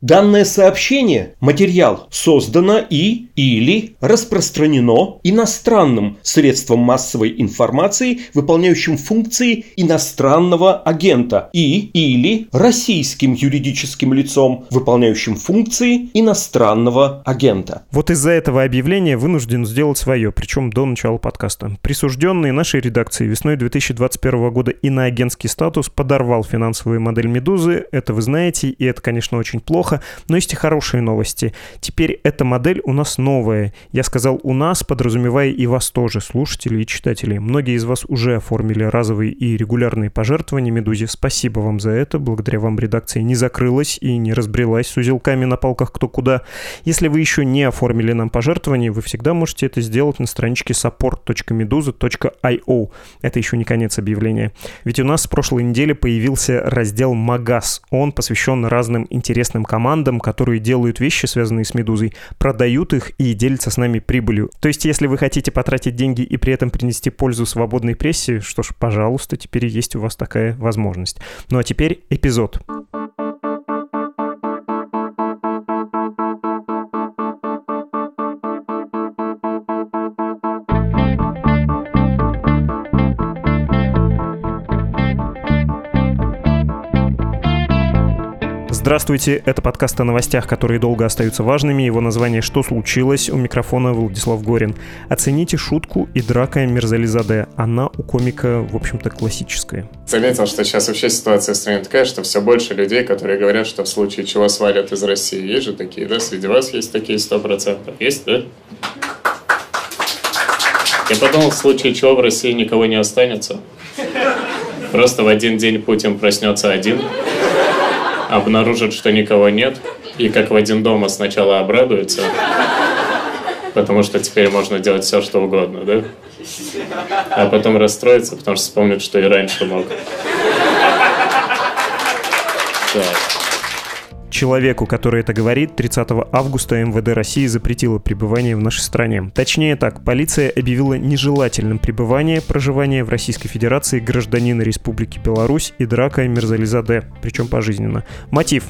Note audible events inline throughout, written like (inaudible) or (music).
Данное сообщение, материал, создано и или распространено иностранным средством массовой информации, выполняющим функции иностранного агента и или российским юридическим лицом, выполняющим функции иностранного агента. Вот из-за этого объявления вынужден сделать свое, причем до начала подкаста. Присужденный нашей редакции весной 2021 года иноагентский статус подорвал финансовую модель «Медузы». Это вы знаете, и это, конечно, очень плохо плохо, но есть и хорошие новости. Теперь эта модель у нас новая. Я сказал «у нас», подразумевая и вас тоже, слушатели и читатели. Многие из вас уже оформили разовые и регулярные пожертвования «Медузе». Спасибо вам за это. Благодаря вам редакция не закрылась и не разбрелась с узелками на палках кто куда. Если вы еще не оформили нам пожертвование, вы всегда можете это сделать на страничке support.meduza.io. Это еще не конец объявления. Ведь у нас с прошлой недели появился раздел «Магаз». Он посвящен разным интересным компаниям командам, которые делают вещи, связанные с «Медузой», продают их и делятся с нами прибылью. То есть, если вы хотите потратить деньги и при этом принести пользу свободной прессе, что ж, пожалуйста, теперь есть у вас такая возможность. Ну а теперь эпизод. Здравствуйте, это подкаст о новостях, которые долго остаются важными. Его название «Что случилось?» У микрофона Владислав Горин. Оцените шутку и драка Мирзализаде. Она у комика, в общем-то, классическая. Заметил, что сейчас вообще ситуация в стране такая, что все больше людей, которые говорят, что в случае чего свалят из России. Есть же такие, да? Среди вас есть такие сто процентов. Есть, да? Я подумал, в случае чего в России никого не останется. Просто в один день Путин проснется один, обнаружит, что никого нет, и как в один дома сначала обрадуется, потому что теперь можно делать все, что угодно, да? А потом расстроится, потому что вспомнит, что и раньше мог. Так. Человеку, который это говорит, 30 августа МВД России запретило пребывание в нашей стране. Точнее так, полиция объявила нежелательным пребывание, проживание в Российской Федерации гражданина Республики Беларусь и драка Мирзализаде, причем пожизненно. Мотив.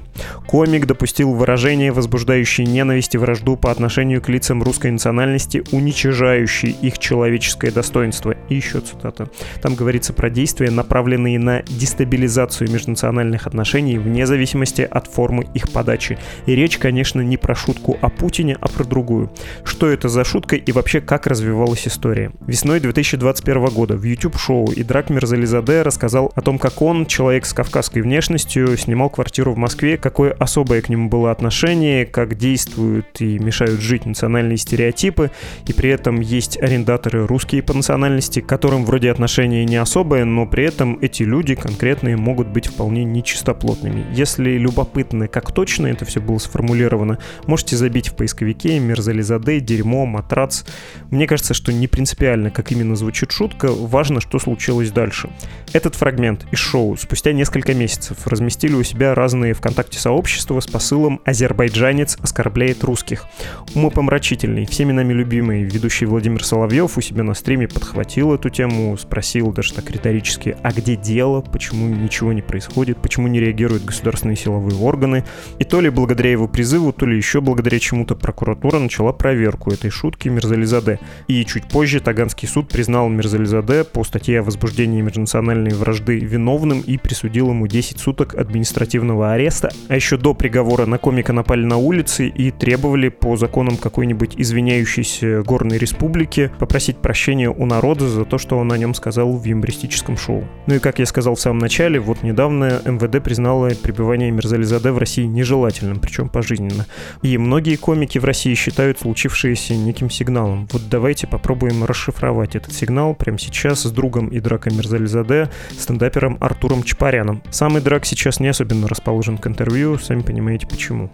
Комик допустил выражение, возбуждающее ненависть и вражду по отношению к лицам русской национальности, уничижающие их человеческое достоинство. И еще цитата. Там говорится про действия, направленные на дестабилизацию межнациональных отношений вне зависимости от формы их подачи. И речь, конечно, не про шутку о Путине, а про другую. Что это за шутка и вообще как развивалась история? Весной 2021 года в YouTube-шоу Идрак Мирзализаде рассказал о том, как он, человек с кавказской внешностью, снимал квартиру в Москве, какое особое к нему было отношение, как действуют и мешают жить национальные стереотипы, и при этом есть арендаторы русские по национальности, к которым вроде отношения не особое, но при этом эти люди конкретные могут быть вполне нечистоплотными. Если любопытны, как точно это все было сформулировано, можете забить в поисковике Мерзализаде, дерьмо, матрац. Мне кажется, что не принципиально, как именно звучит шутка, важно, что случилось дальше. Этот фрагмент из шоу спустя несколько месяцев разместили у себя разные ВКонтакте сообщества с посылом «Азербайджанец оскорбляет русских». Умопомрачительный, всеми нами любимый ведущий Владимир Соловьев у себя на стриме подхватил эту тему, спросил даже так риторически, а где дело, почему ничего не происходит, почему не реагируют государственные силовые органы, и то ли благодаря его призыву, то ли еще благодаря чему-то прокуратура начала проверку этой шутки Мирзализаде. И чуть позже Таганский суд признал Мирзализаде по статье о возбуждении межнациональной вражды виновным и присудил ему 10 суток административного ареста. А еще до приговора на комика напали на улице и требовали по законам какой-нибудь извиняющейся горной республики попросить прощения у народа за то, что он о нем сказал в юмористическом шоу. Ну и как я сказал в самом начале, вот недавно МВД признало пребывание Мирзализаде в России нежелательным, причем пожизненно. И многие комики в России считают случившееся неким сигналом. Вот давайте попробуем расшифровать этот сигнал прямо сейчас с другом и драком Мерзализаде, стендапером Артуром Чапаряном. Самый драк сейчас не особенно расположен к интервью, сами понимаете почему.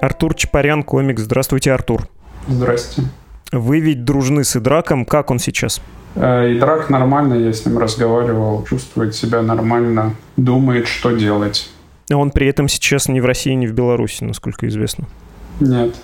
Артур Чапарян, комик. Здравствуйте, Артур. Здрасте. Вы ведь дружны с Идраком. Как он сейчас? Э, Идрак нормально, я с ним разговаривал, чувствует себя нормально, думает, что делать. Он при этом сейчас ни в России, ни в Беларуси, насколько известно. Нет.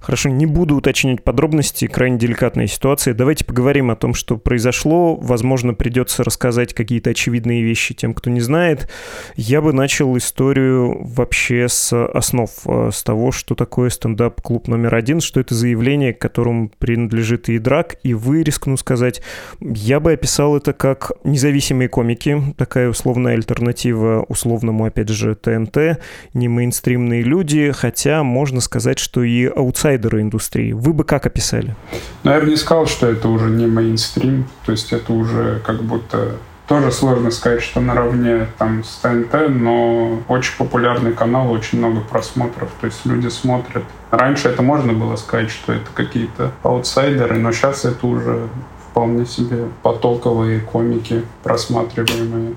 Хорошо, не буду уточнять подробности, крайне деликатная ситуация. Давайте поговорим о том, что произошло. Возможно, придется рассказать какие-то очевидные вещи тем, кто не знает. Я бы начал историю вообще с основ, э, с того, что такое стендап-клуб номер один, что это заявление, к которому принадлежит и Драк, и вы, рискну сказать. Я бы описал это как независимые комики, такая условная альтернатива условному, опять же, ТНТ, не мейнстримные люди, хотя можно сказать, что и аутсайдеры индустрии. Вы бы как описали? Ну, я бы не сказал, что это уже не мейнстрим, то есть это уже как будто тоже сложно сказать, что наравне там с ТНТ, но очень популярный канал, очень много просмотров, то есть люди смотрят. Раньше это можно было сказать, что это какие-то аутсайдеры, но сейчас это уже вполне себе потоковые комики просматриваемые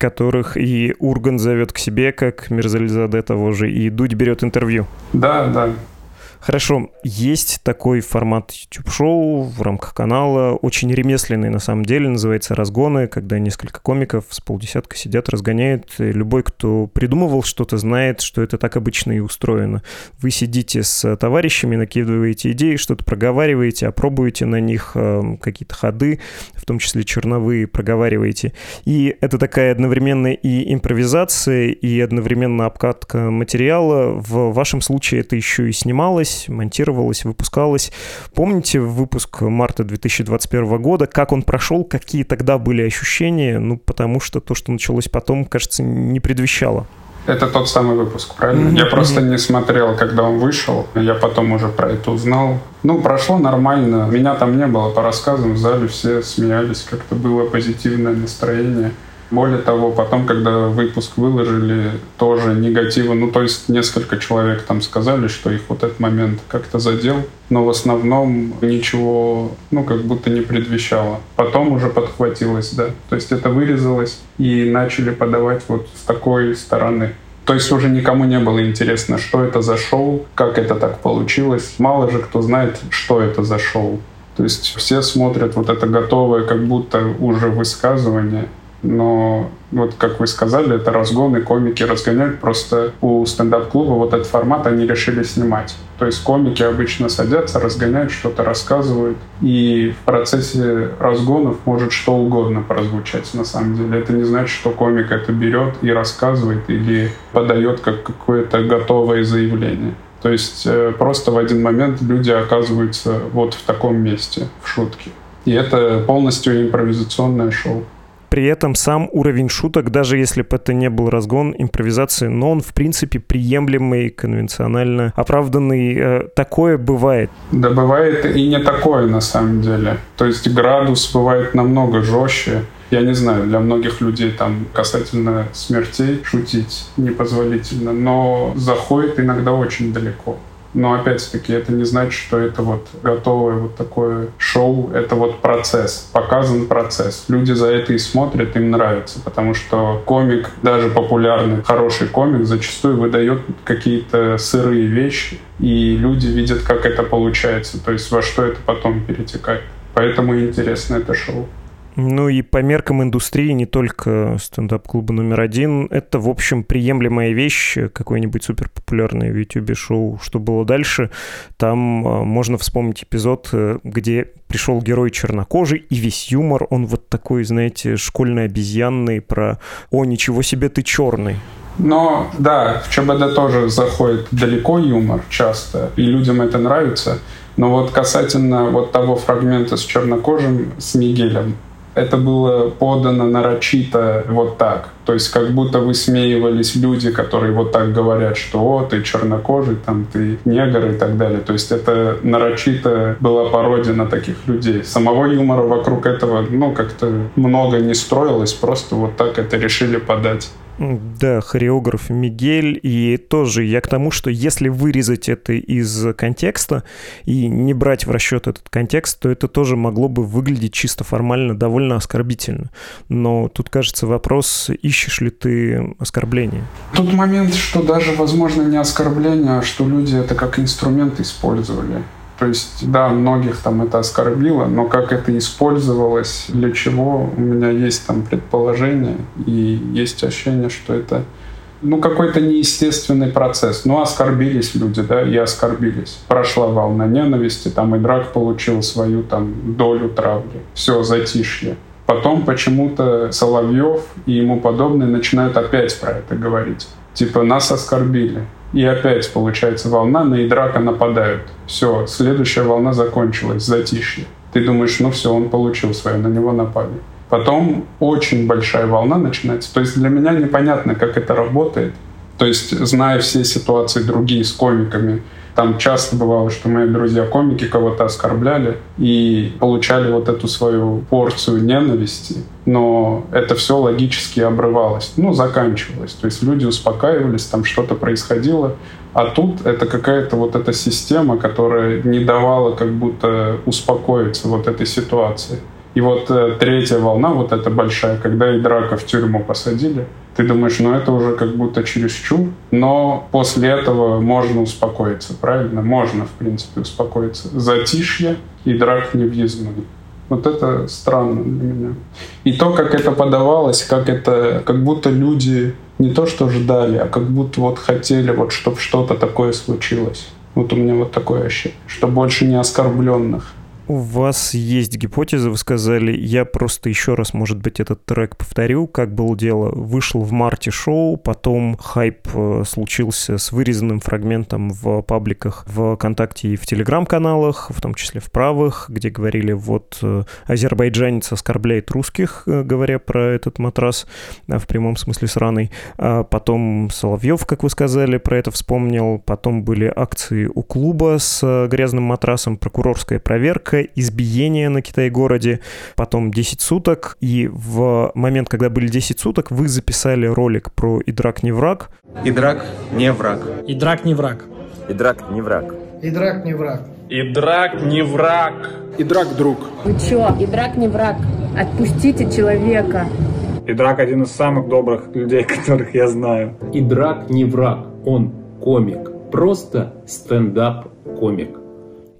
которых и Урган зовет к себе, как Мирзализаде того же, и Дудь берет интервью. Да, да. Хорошо, есть такой формат YouTube-шоу в рамках канала, очень ремесленный на самом деле, называется «Разгоны», когда несколько комиков с полдесятка сидят, разгоняют. И любой, кто придумывал что-то, знает, что это так обычно и устроено. Вы сидите с товарищами, накидываете идеи, что-то проговариваете, опробуете на них э, какие-то ходы, в том числе черновые, проговариваете. И это такая одновременно и импровизация, и одновременно обкатка материала. В вашем случае это еще и снималось, снималась, монтировалась, выпускалась. Помните выпуск марта 2021 года, как он прошел, какие тогда были ощущения? Ну, потому что то, что началось потом, кажется, не предвещало. Это тот самый выпуск, правильно? Mm-hmm. Я просто не смотрел, когда он вышел. Я потом уже про это узнал. Ну, прошло нормально. Меня там не было по рассказам. В зале все смеялись. Как-то было позитивное настроение. Более того, потом, когда выпуск выложили, тоже негатива, ну, то есть несколько человек там сказали, что их вот этот момент как-то задел, но в основном ничего, ну, как будто не предвещало. Потом уже подхватилось, да. То есть это вырезалось и начали подавать вот с такой стороны. То есть уже никому не было интересно, что это за шоу, как это так получилось. Мало же кто знает, что это за шоу. То есть все смотрят вот это готовое, как будто уже высказывание, но вот как вы сказали, это разгоны, комики разгоняют. Просто у стендап-клуба вот этот формат они решили снимать. То есть комики обычно садятся, разгоняют, что-то рассказывают. И в процессе разгонов может что угодно прозвучать на самом деле. Это не значит, что комик это берет и рассказывает или подает как какое-то готовое заявление. То есть э, просто в один момент люди оказываются вот в таком месте, в шутке. И это полностью импровизационное шоу. При этом сам уровень шуток, даже если бы это не был разгон импровизации, но он, в принципе, приемлемый, конвенционально оправданный. Э, такое бывает. Да, бывает и не такое, на самом деле. То есть градус бывает намного жестче. Я не знаю, для многих людей там касательно смертей шутить непозволительно, но заходит иногда очень далеко. Но опять-таки это не значит, что это вот готовое вот такое шоу, это вот процесс, показан процесс. Люди за это и смотрят, им нравится, потому что комик, даже популярный, хороший комик, зачастую выдает какие-то сырые вещи, и люди видят, как это получается, то есть во что это потом перетекает. Поэтому интересно это шоу. Ну и по меркам индустрии, не только стендап-клуба номер один, это, в общем, приемлемая вещь, какое-нибудь суперпопулярное в YouTube шоу «Что было дальше». Там а, можно вспомнить эпизод, э, где пришел герой чернокожий, и весь юмор, он вот такой, знаете, школьный обезьянный про «О, ничего себе, ты черный». Но да, в ЧБД тоже заходит далеко юмор часто, и людям это нравится. Но вот касательно вот того фрагмента с чернокожим, с Мигелем, это было подано нарочито вот так. То есть как будто высмеивались люди, которые вот так говорят, что «О, ты чернокожий, там, ты негр» и так далее. То есть это нарочито была пародия на таких людей. Самого юмора вокруг этого, ну, как-то много не строилось, просто вот так это решили подать. Да, хореограф Мигель. И тоже я к тому, что если вырезать это из контекста и не брать в расчет этот контекст, то это тоже могло бы выглядеть чисто формально довольно оскорбительно. Но тут, кажется, вопрос, ищешь ли ты оскорбление? Тут момент, что даже, возможно, не оскорбление, а что люди это как инструмент использовали. То есть, да, многих там это оскорбило, но как это использовалось, для чего, у меня есть там предположение, и есть ощущение, что это ну, какой-то неестественный процесс. Ну, оскорбились люди, да, и оскорбились. Прошла волна ненависти, там и драк получил свою там долю травли. Все, затишье. Потом почему-то Соловьев и ему подобные начинают опять про это говорить. Типа, нас оскорбили. И опять получается волна, на Идрака нападают. Все, следующая волна закончилась, затишье. Ты думаешь, ну все, он получил свое, на него напали. Потом очень большая волна начинается. То есть для меня непонятно, как это работает. То есть, зная все ситуации другие с комиками, там часто бывало, что мои друзья-комики кого-то оскорбляли и получали вот эту свою порцию ненависти, но это все логически обрывалось, ну, заканчивалось. То есть люди успокаивались, там что-то происходило, а тут это какая-то вот эта система, которая не давала как будто успокоиться вот этой ситуации. И вот э, третья волна, вот эта большая, когда и драка в тюрьму посадили, ты думаешь, ну это уже как будто чересчур, но после этого можно успокоиться, правильно? Можно, в принципе, успокоиться. Затишье и драк невъездной. Вот это странно для меня. И то, как это подавалось, как это, как будто люди не то что ждали, а как будто вот хотели, вот чтобы что-то такое случилось. Вот у меня вот такое ощущение, что больше не оскорбленных. У вас есть гипотеза, вы сказали. Я просто еще раз, может быть, этот трек повторю. Как было дело? Вышел в марте шоу, потом хайп э, случился с вырезанным фрагментом в пабликах в ВКонтакте и в Телеграм-каналах, в том числе в правых, где говорили, вот э, азербайджанец оскорбляет русских, э, говоря про этот матрас в прямом смысле сраный. А потом Соловьев, как вы сказали, про это вспомнил. Потом были акции у клуба с грязным матрасом, прокурорская проверка, избиение на Китай-городе, потом 10 суток, и в момент, когда были 10 суток, вы записали ролик про «Идрак не враг». «Идрак не враг». «Идрак не враг». «Идрак не враг». «Идрак не враг». «Идрак не враг». «Идрак друг». Вы чё? «Идрак не враг». Отпустите человека. Идрак один из самых добрых людей, (laughs) которых я знаю. Идрак не враг, он комик. Просто стендап-комик.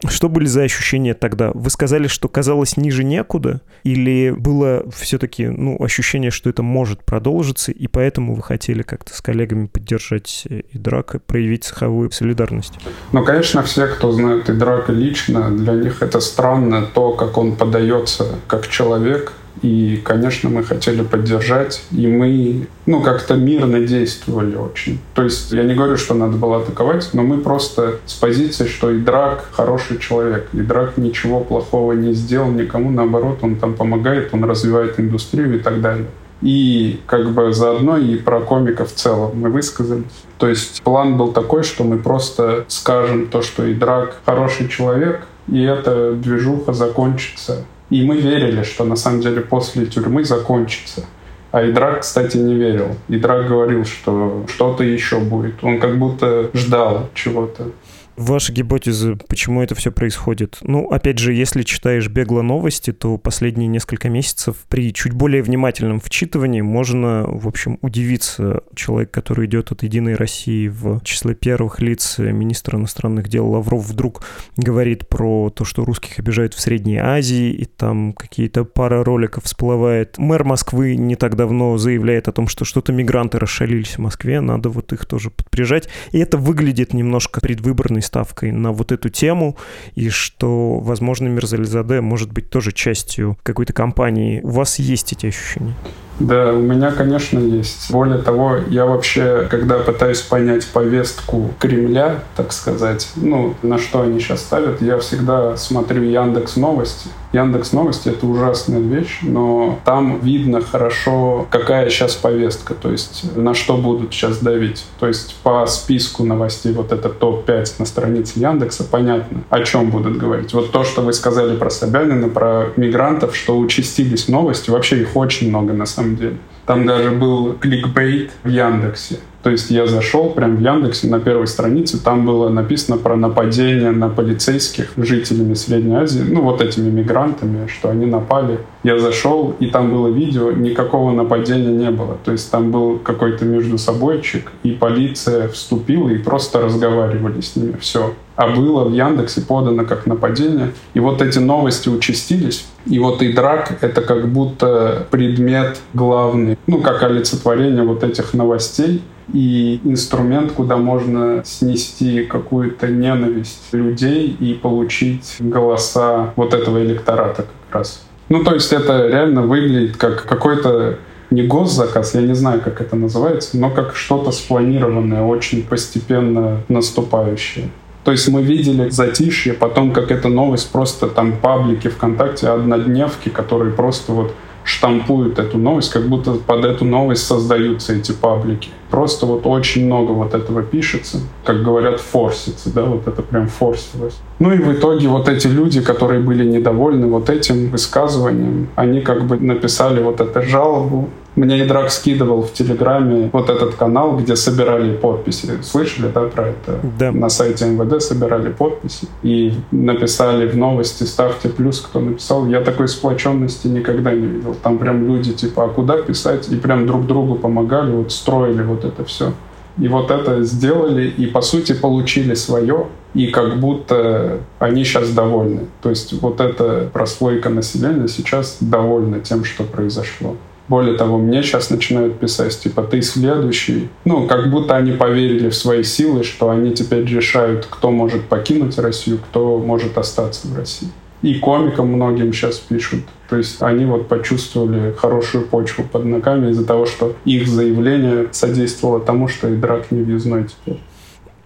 Что были за ощущения тогда? Вы сказали, что казалось ниже некуда? Или было все-таки ну, ощущение, что это может продолжиться, и поэтому вы хотели как-то с коллегами поддержать и драка, проявить цеховую солидарность? Ну, конечно, все, кто знает и драка лично, для них это странно, то, как он подается как человек, и, конечно, мы хотели поддержать, и мы, ну, как-то мирно действовали очень. То есть я не говорю, что надо было атаковать, но мы просто с позиции, что и Драк хороший человек, и Драк ничего плохого не сделал никому, наоборот, он там помогает, он развивает индустрию и так далее. И как бы заодно и про комиков в целом мы высказались. То есть план был такой, что мы просто скажем то, что и Драк хороший человек, и эта движуха закончится и мы верили, что на самом деле после тюрьмы закончится. А Идрак, кстати, не верил. Идрак говорил, что что-то еще будет. Он как будто ждал чего-то. Ваша гипотеза, почему это все происходит? Ну, опять же, если читаешь бегло новости, то последние несколько месяцев при чуть более внимательном вчитывании можно, в общем, удивиться. Человек, который идет от «Единой России» в числе первых лиц министра иностранных дел Лавров вдруг говорит про то, что русских обижают в Средней Азии, и там какие-то пара роликов всплывает. Мэр Москвы не так давно заявляет о том, что что-то мигранты расшалились в Москве, надо вот их тоже подпряжать. И это выглядит немножко предвыборной ставкой на вот эту тему, и что, возможно, Мирзализаде может быть тоже частью какой-то компании. У вас есть эти ощущения? Да, у меня, конечно, есть. Более того, я вообще, когда пытаюсь понять повестку Кремля, так сказать, ну, на что они сейчас ставят, я всегда смотрю Яндекс Новости. Яндекс Новости — это ужасная вещь, но там видно хорошо, какая сейчас повестка, то есть на что будут сейчас давить. То есть по списку новостей, вот это топ-5 на странице Яндекса, понятно, о чем будут говорить. Вот то, что вы сказали про Собянина, про мигрантов, что участились новости, вообще их очень много на самом деле. Там даже был кликбейт в Яндексе. То есть я зашел прям в Яндексе на первой странице, там было написано про нападение на полицейских жителями Средней Азии, ну вот этими мигрантами, что они напали. Я зашел, и там было видео, никакого нападения не было. То есть там был какой-то между собойчик, и полиция вступила и просто разговаривали с ними. Все. А было в Яндексе подано как нападение. И вот эти новости участились. И вот и драк — это как будто предмет главный, ну, как олицетворение вот этих новостей. и инструмент, куда можно снести какую-то ненависть людей и получить голоса вот этого электората как раз. Ну, то есть это реально выглядит как какой-то не госзаказ, я не знаю, как это называется, но как что-то спланированное, очень постепенно наступающее. То есть мы видели затишье, потом как эта новость просто там паблики ВКонтакте, однодневки, которые просто вот штампуют эту новость, как будто под эту новость создаются эти паблики. Просто вот очень много вот этого пишется, как говорят, форсится, да, вот это прям форсилось. Ну и в итоге вот эти люди, которые были недовольны вот этим высказыванием, они как бы написали вот эту жалобу, мне Идрак скидывал в Телеграме вот этот канал, где собирали подписи. Слышали, да, про это? Да. На сайте МВД собирали подписи и написали в новости «Ставьте плюс», кто написал. Я такой сплоченности никогда не видел. Там прям люди типа «А куда писать?» И прям друг другу помогали, вот строили вот это все. И вот это сделали, и по сути получили свое, и как будто они сейчас довольны. То есть вот эта прослойка населения сейчас довольна тем, что произошло. Более того, мне сейчас начинают писать, типа, ты следующий. Ну, как будто они поверили в свои силы, что они теперь решают, кто может покинуть Россию, кто может остаться в России. И комикам многим сейчас пишут. То есть они вот почувствовали хорошую почву под ногами из-за того, что их заявление содействовало тому, что и драк не въездной теперь.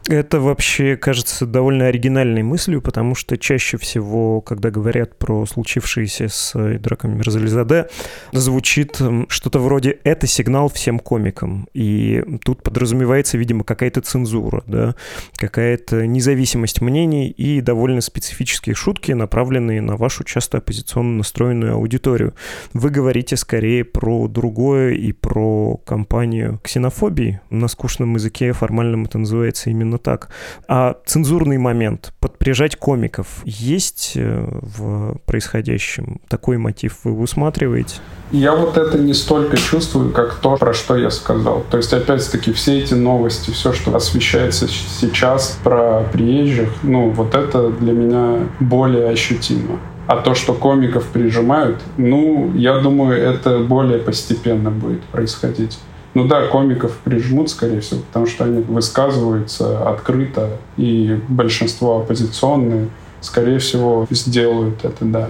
Это вообще кажется довольно оригинальной мыслью, потому что чаще всего, когда говорят про случившееся с Драком Мирзализаде, звучит что-то вроде «это сигнал всем комикам». И тут подразумевается, видимо, какая-то цензура, да, какая-то независимость мнений и довольно специфические шутки, направленные на вашу часто оппозиционно настроенную аудиторию. Вы говорите скорее про другое и про кампанию ксенофобии. На скучном языке формальном это называется именно именно так. А цензурный момент, подпряжать комиков, есть э, в происходящем? Такой мотив вы усматриваете? Я вот это не столько чувствую, как то, про что я сказал. То есть, опять-таки, все эти новости, все, что освещается сейчас про приезжих, ну, вот это для меня более ощутимо. А то, что комиков прижимают, ну, я думаю, это более постепенно будет происходить. Ну да, комиков прижмут, скорее всего, потому что они высказываются открыто, и большинство оппозиционные, скорее всего, сделают это, да.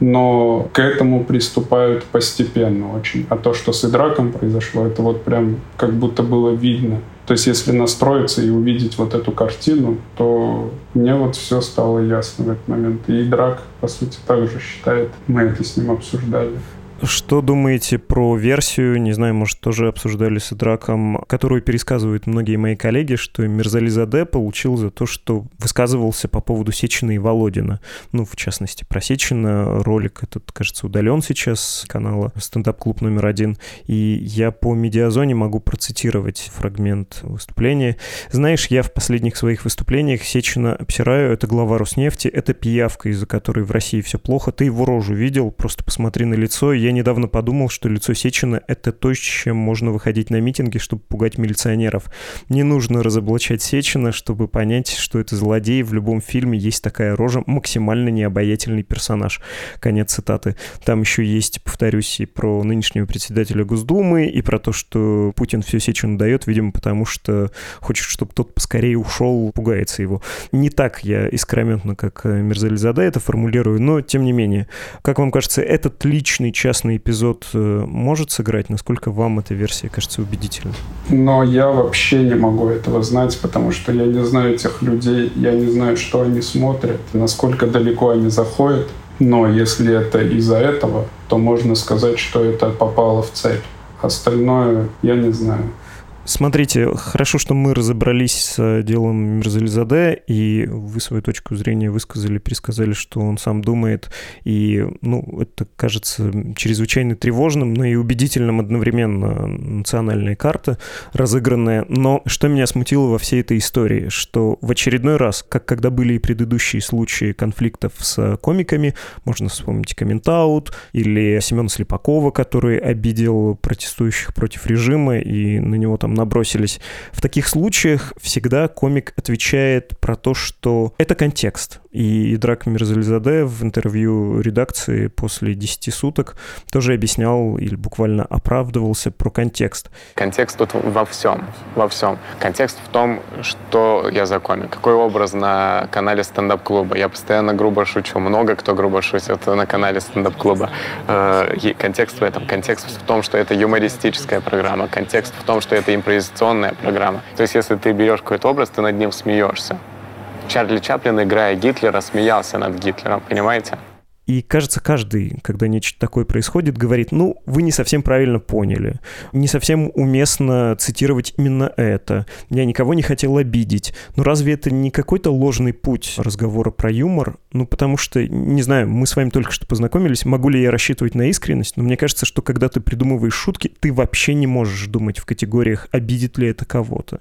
Но к этому приступают постепенно очень. А то, что с Идраком произошло, это вот прям как будто было видно. То есть если настроиться и увидеть вот эту картину, то мне вот все стало ясно в этот момент. И Идрак, по сути, также считает, мы это с ним обсуждали. Что думаете про версию, не знаю, может, тоже обсуждали с Драком, которую пересказывают многие мои коллеги, что Мирзали Заде получил за то, что высказывался по поводу Сечина и Володина. Ну, в частности, про Сечина ролик этот, кажется, удален сейчас с канала «Стендап-клуб номер один». И я по медиазоне могу процитировать фрагмент выступления. Знаешь, я в последних своих выступлениях Сечина обсираю, это глава Роснефти, это пиявка, из-за которой в России все плохо. Ты его рожу видел, просто посмотри на лицо, я недавно подумал, что лицо Сечина — это то, с чем можно выходить на митинги, чтобы пугать милиционеров. Не нужно разоблачать Сечина, чтобы понять, что это злодей. В любом фильме есть такая рожа, максимально необаятельный персонаж. Конец цитаты. Там еще есть, повторюсь, и про нынешнего председателя Госдумы, и про то, что Путин все Сечину дает, видимо, потому что хочет, чтобы тот поскорее ушел, пугается его. Не так я искрометно, как Мирзализада это формулирую, но тем не менее. Как вам кажется, этот личный час частный эпизод э, может сыграть? Насколько вам эта версия кажется убедительной? Но я вообще не могу этого знать, потому что я не знаю этих людей, я не знаю, что они смотрят, насколько далеко они заходят. Но если это из-за этого, то можно сказать, что это попало в цепь. Остальное я не знаю. Смотрите, хорошо, что мы разобрались с делом Мирзализаде, и вы свою точку зрения высказали, пересказали, что он сам думает, и, ну, это кажется чрезвычайно тревожным, но и убедительным одновременно национальная карта разыгранная. Но что меня смутило во всей этой истории, что в очередной раз, как когда были и предыдущие случаи конфликтов с комиками, можно вспомнить Комментаут или Семена Слепакова, который обидел протестующих против режима, и на него там набросились. В таких случаях всегда комик отвечает про то, что это контекст. И Драк Мирзализаде в интервью редакции после 10 суток тоже объяснял или буквально оправдывался про контекст. Контекст тут во всем, во всем. Контекст в том, что я за комик, какой образ на канале стендап-клуба. Я постоянно грубо шучу, много кто грубо шутит на канале стендап-клуба. Э, контекст в этом. Контекст в том, что это юмористическая программа. Контекст в том, что это импровизационная программа. То есть, если ты берешь какой-то образ, ты над ним смеешься. Чарли Чаплин, играя Гитлера, смеялся над Гитлером, понимаете? И кажется, каждый, когда нечто такое происходит, говорит, ну, вы не совсем правильно поняли. Не совсем уместно цитировать именно это. Я никого не хотел обидеть. Но разве это не какой-то ложный путь разговора про юмор? Ну, потому что, не знаю, мы с вами только что познакомились, могу ли я рассчитывать на искренность, но мне кажется, что когда ты придумываешь шутки, ты вообще не можешь думать в категориях, обидит ли это кого-то.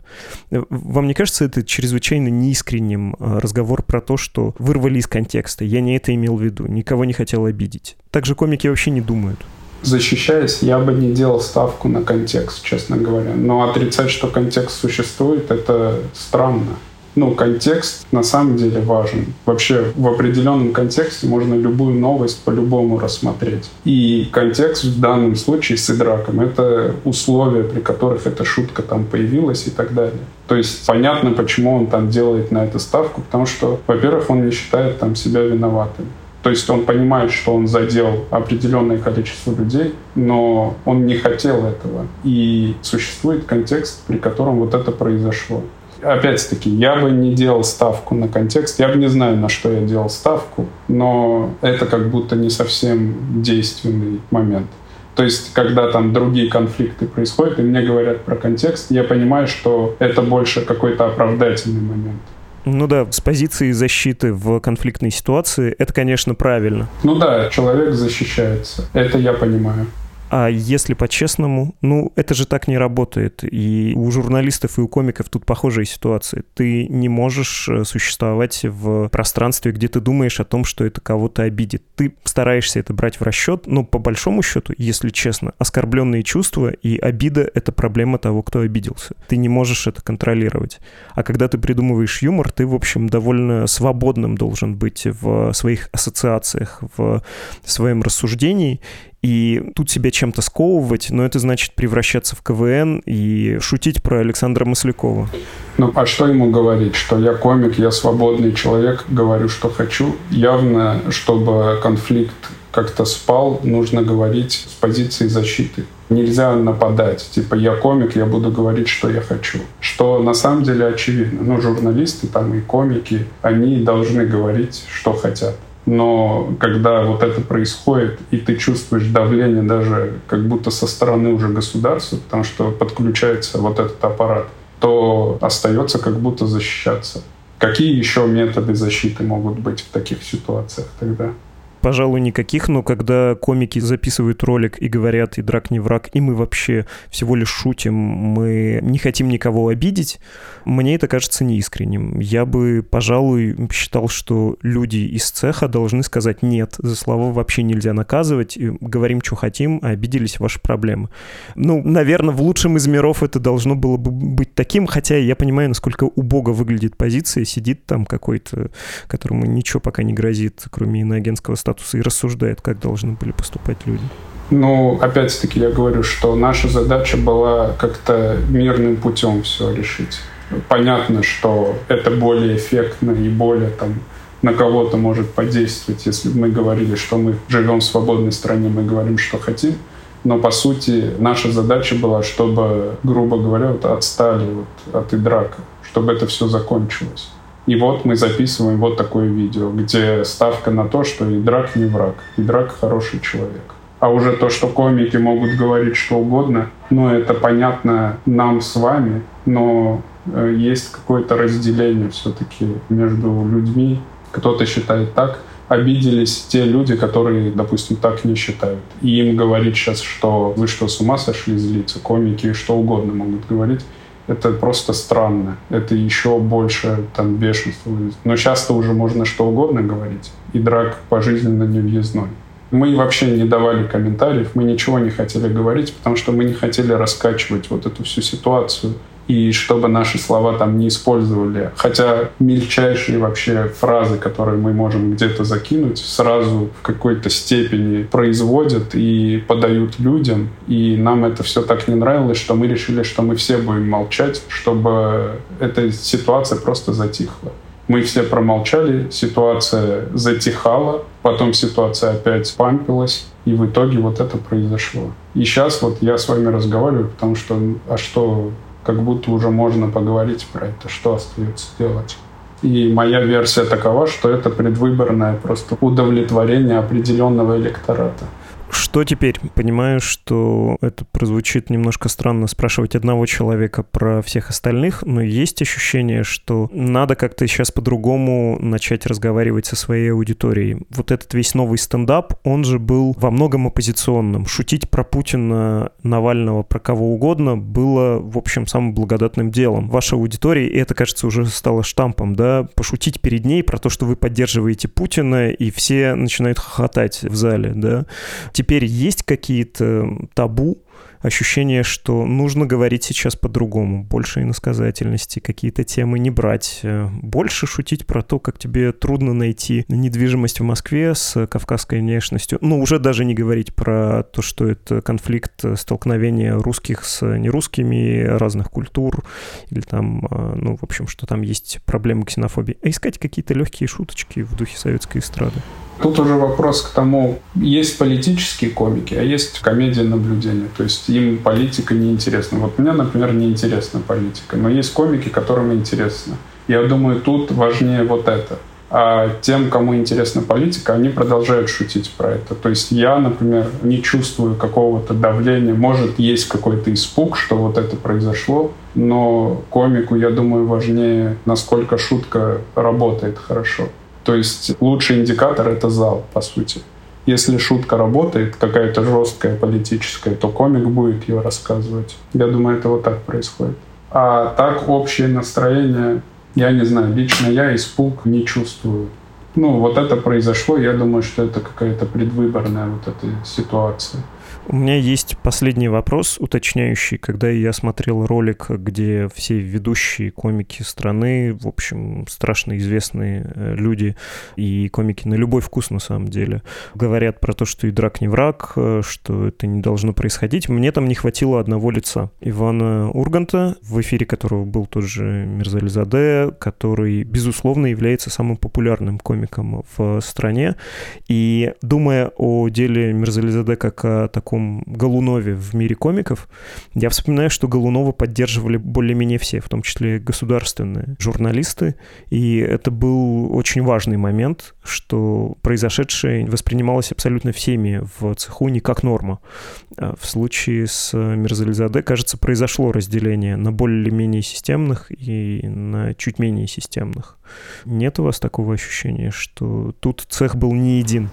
Вам не кажется это чрезвычайно неискренним а, разговор про то, что вырвали из контекста? Я не это имел в виду. Никого никого не хотел обидеть. Так же комики вообще не думают. Защищаясь, я бы не делал ставку на контекст, честно говоря. Но отрицать, что контекст существует, это странно. Ну, контекст на самом деле важен. Вообще в определенном контексте можно любую новость по-любому рассмотреть. И контекст в данном случае с Идраком — это условия, при которых эта шутка там появилась и так далее. То есть понятно, почему он там делает на это ставку, потому что, во-первых, он не считает там себя виноватым. То есть он понимает, что он задел определенное количество людей, но он не хотел этого. И существует контекст, при котором вот это произошло. Опять-таки, я бы не делал ставку на контекст. Я бы не знаю, на что я делал ставку, но это как будто не совсем действенный момент. То есть, когда там другие конфликты происходят, и мне говорят про контекст, я понимаю, что это больше какой-то оправдательный момент. Ну да, с позиции защиты в конфликтной ситуации это, конечно, правильно. Ну да, человек защищается. Это я понимаю. А если по-честному, ну, это же так не работает. И у журналистов и у комиков тут похожая ситуация. Ты не можешь э, существовать в пространстве, где ты думаешь о том, что это кого-то обидит. Ты стараешься это брать в расчет, но по большому счету, если честно, оскорбленные чувства и обида — это проблема того, кто обиделся. Ты не можешь это контролировать. А когда ты придумываешь юмор, ты, в общем, довольно свободным должен быть в своих ассоциациях, в своем рассуждении и тут себя чем-то сковывать, но это значит превращаться в КВН и шутить про Александра Маслякова. Ну, а что ему говорить? Что я комик, я свободный человек, говорю, что хочу. Явно, чтобы конфликт как-то спал, нужно говорить с позиции защиты. Нельзя нападать. Типа, я комик, я буду говорить, что я хочу. Что на самом деле очевидно. Ну, журналисты там и комики, они должны говорить, что хотят. Но когда вот это происходит, и ты чувствуешь давление даже как будто со стороны уже государства, потому что подключается вот этот аппарат, то остается как будто защищаться. Какие еще методы защиты могут быть в таких ситуациях тогда? Пожалуй, никаких, но когда комики записывают ролик и говорят «и драк не враг», и мы вообще всего лишь шутим, мы не хотим никого обидеть, мне это кажется неискренним. Я бы, пожалуй, считал, что люди из цеха должны сказать «нет», за слова вообще нельзя наказывать, говорим, что хотим, а обиделись ваши проблемы. Ну, наверное, в лучшем из миров это должно было бы быть таким, хотя я понимаю, насколько убого выглядит позиция, сидит там какой-то, которому ничего пока не грозит, кроме иноагентского статуса, и рассуждает, как должны были поступать люди. Ну, опять-таки я говорю, что наша задача была как-то мирным путем все решить. Понятно, что это более эффектно и более там на кого-то может подействовать, если мы говорили, что мы живем в свободной стране, мы говорим, что хотим. Но, по сути, наша задача была, чтобы, грубо говоря, вот отстали вот от Идрака, чтобы это все закончилось. И вот мы записываем вот такое видео, где ставка на то, что Идрак не враг, Идрак хороший человек. А уже то, что комики могут говорить что угодно, ну, это понятно нам с вами, но э, есть какое-то разделение все-таки между людьми. Кто-то считает так, обиделись те люди, которые, допустим, так не считают. И им говорить сейчас, что вы что, с ума сошли злиться, комики, что угодно могут говорить это просто странно. Это еще больше там бешенства. Но часто уже можно что угодно говорить. И драк пожизненно невъездной. Мы вообще не давали комментариев, мы ничего не хотели говорить, потому что мы не хотели раскачивать вот эту всю ситуацию и чтобы наши слова там не использовали. Хотя мельчайшие вообще фразы, которые мы можем где-то закинуть, сразу в какой-то степени производят и подают людям. И нам это все так не нравилось, что мы решили, что мы все будем молчать, чтобы эта ситуация просто затихла. Мы все промолчали, ситуация затихала, потом ситуация опять пампилась, и в итоге вот это произошло. И сейчас вот я с вами разговариваю, потому что, а что как будто уже можно поговорить про это, что остается делать. И моя версия такова, что это предвыборное просто удовлетворение определенного электората. Что теперь? Понимаю, что это прозвучит немножко странно спрашивать одного человека про всех остальных, но есть ощущение, что надо как-то сейчас по-другому начать разговаривать со своей аудиторией. Вот этот весь новый стендап, он же был во многом оппозиционным. Шутить про Путина, Навального, про кого угодно было, в общем, самым благодатным делом. Ваша аудитория, и это, кажется, уже стало штампом, да, пошутить перед ней про то, что вы поддерживаете Путина, и все начинают хохотать в зале, да теперь есть какие-то табу, ощущение, что нужно говорить сейчас по-другому, больше иносказательности, какие-то темы не брать, э, больше шутить про то, как тебе трудно найти недвижимость в Москве с кавказской внешностью, ну, уже даже не говорить про то, что это конфликт, столкновения русских с нерусскими разных культур, или там, э, ну, в общем, что там есть проблемы ксенофобии, а искать какие-то легкие шуточки в духе советской эстрады. Тут уже вопрос к тому, есть политические комики, а есть комедия наблюдения. То есть им политика не интересна. Вот мне, например, не интересна политика, но есть комики, которым интересно. Я думаю, тут важнее вот это. А тем, кому интересна политика, они продолжают шутить про это. То есть я, например, не чувствую какого-то давления. Может, есть какой-то испуг, что вот это произошло, но комику, я думаю, важнее, насколько шутка работает хорошо. То есть лучший индикатор — это зал, по сути. Если шутка работает, какая-то жесткая политическая, то комик будет ее рассказывать. Я думаю, это вот так происходит. А так общее настроение, я не знаю, лично я испуг не чувствую. Ну, вот это произошло, я думаю, что это какая-то предвыборная вот эта ситуация. У меня есть последний вопрос, уточняющий. Когда я смотрел ролик, где все ведущие комики страны, в общем, страшно известные э, люди и комики на любой вкус на самом деле, говорят про то, что и драк не враг, э, что это не должно происходить, мне там не хватило одного лица. Ивана Урганта, в эфире которого был тот же Мирзализаде, который, безусловно, является самым популярным комиком в стране. И думая о деле Мирзализаде как о таком Голунове в мире комиков, я вспоминаю, что Голунова поддерживали более-менее все, в том числе государственные журналисты, и это был очень важный момент, что произошедшее воспринималось абсолютно всеми в цеху не как норма. А в случае с Мирзализаде, кажется, произошло разделение на более-менее системных и на чуть менее системных. Нет у вас такого ощущения, что тут цех был не един?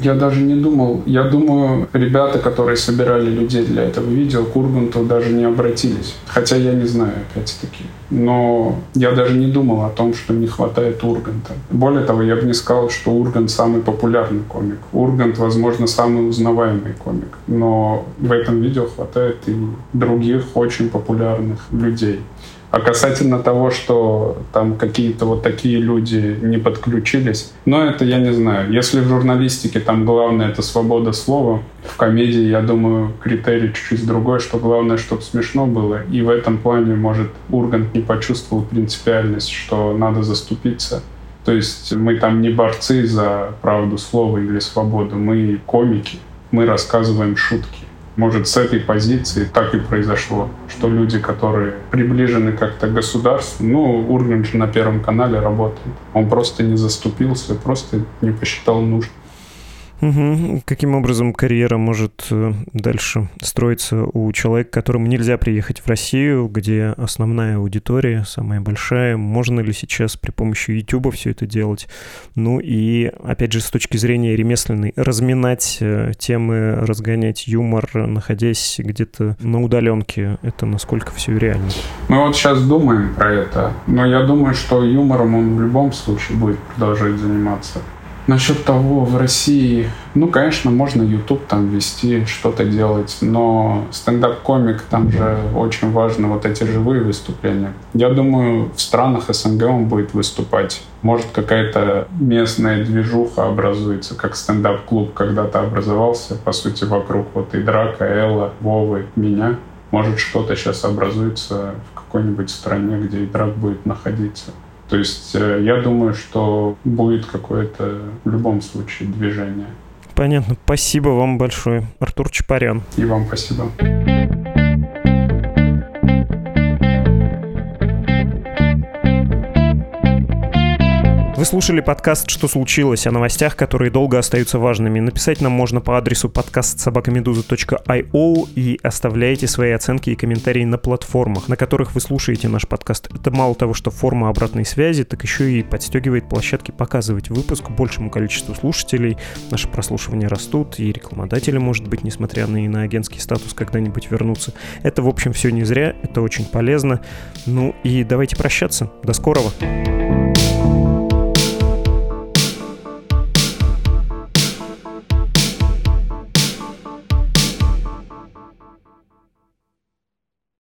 Я даже не думал. Я думаю, ребята, которые собирали людей для этого видео, к Урганту даже не обратились. Хотя я не знаю, опять-таки. Но я даже не думал о том, что не хватает Урганта. Более того, я бы не сказал, что Ургант самый популярный комик. Ургант, возможно, самый узнаваемый комик. Но в этом видео хватает и других очень популярных людей. А касательно того, что там какие-то вот такие люди не подключились, но это я не знаю. Если в журналистике там главное это свобода слова, в комедии, я думаю, критерий чуть-чуть другой, что главное, чтобы смешно было. И в этом плане, может, Ургант не почувствовал принципиальность, что надо заступиться. То есть мы там не борцы за правду слова или свободу, мы комики, мы рассказываем шутки. Может, с этой позиции так и произошло, что люди, которые приближены как-то к государству, ну, Ургант же на Первом канале работает, он просто не заступился, просто не посчитал нужным. Угу. Каким образом карьера может э, дальше строиться у человека, которому нельзя приехать в Россию, где основная аудитория, самая большая? Можно ли сейчас при помощи YouTube все это делать? Ну и, опять же, с точки зрения ремесленной, разминать э, темы, разгонять юмор, находясь где-то на удаленке, это насколько все реально? Мы вот сейчас думаем про это, но я думаю, что юмором он в любом случае будет продолжать заниматься. Насчет того, в России, ну, конечно, можно YouTube там вести, что-то делать, но стендап-комик, там же очень важно вот эти живые выступления. Я думаю, в странах СНГ он будет выступать. Может, какая-то местная движуха образуется, как стендап-клуб когда-то образовался, по сути, вокруг вот и Драка, Элла, Вовы, меня. Может, что-то сейчас образуется в какой-нибудь стране, где и Драк будет находиться. То есть э, я думаю, что будет какое-то в любом случае движение. Понятно. Спасибо вам большое, Артур Чапарян. И вам спасибо. Вы слушали подкаст «Что случилось?» о новостях, которые долго остаются важными. Написать нам можно по адресу подкаст и оставляйте свои оценки и комментарии на платформах, на которых вы слушаете наш подкаст. Это мало того, что форма обратной связи, так еще и подстегивает площадки показывать выпуск большему количеству слушателей. Наши прослушивания растут, и рекламодатели, может быть, несмотря на иноагентский статус, когда-нибудь вернутся. Это, в общем, все не зря, это очень полезно. Ну и давайте прощаться. До скорого. thank you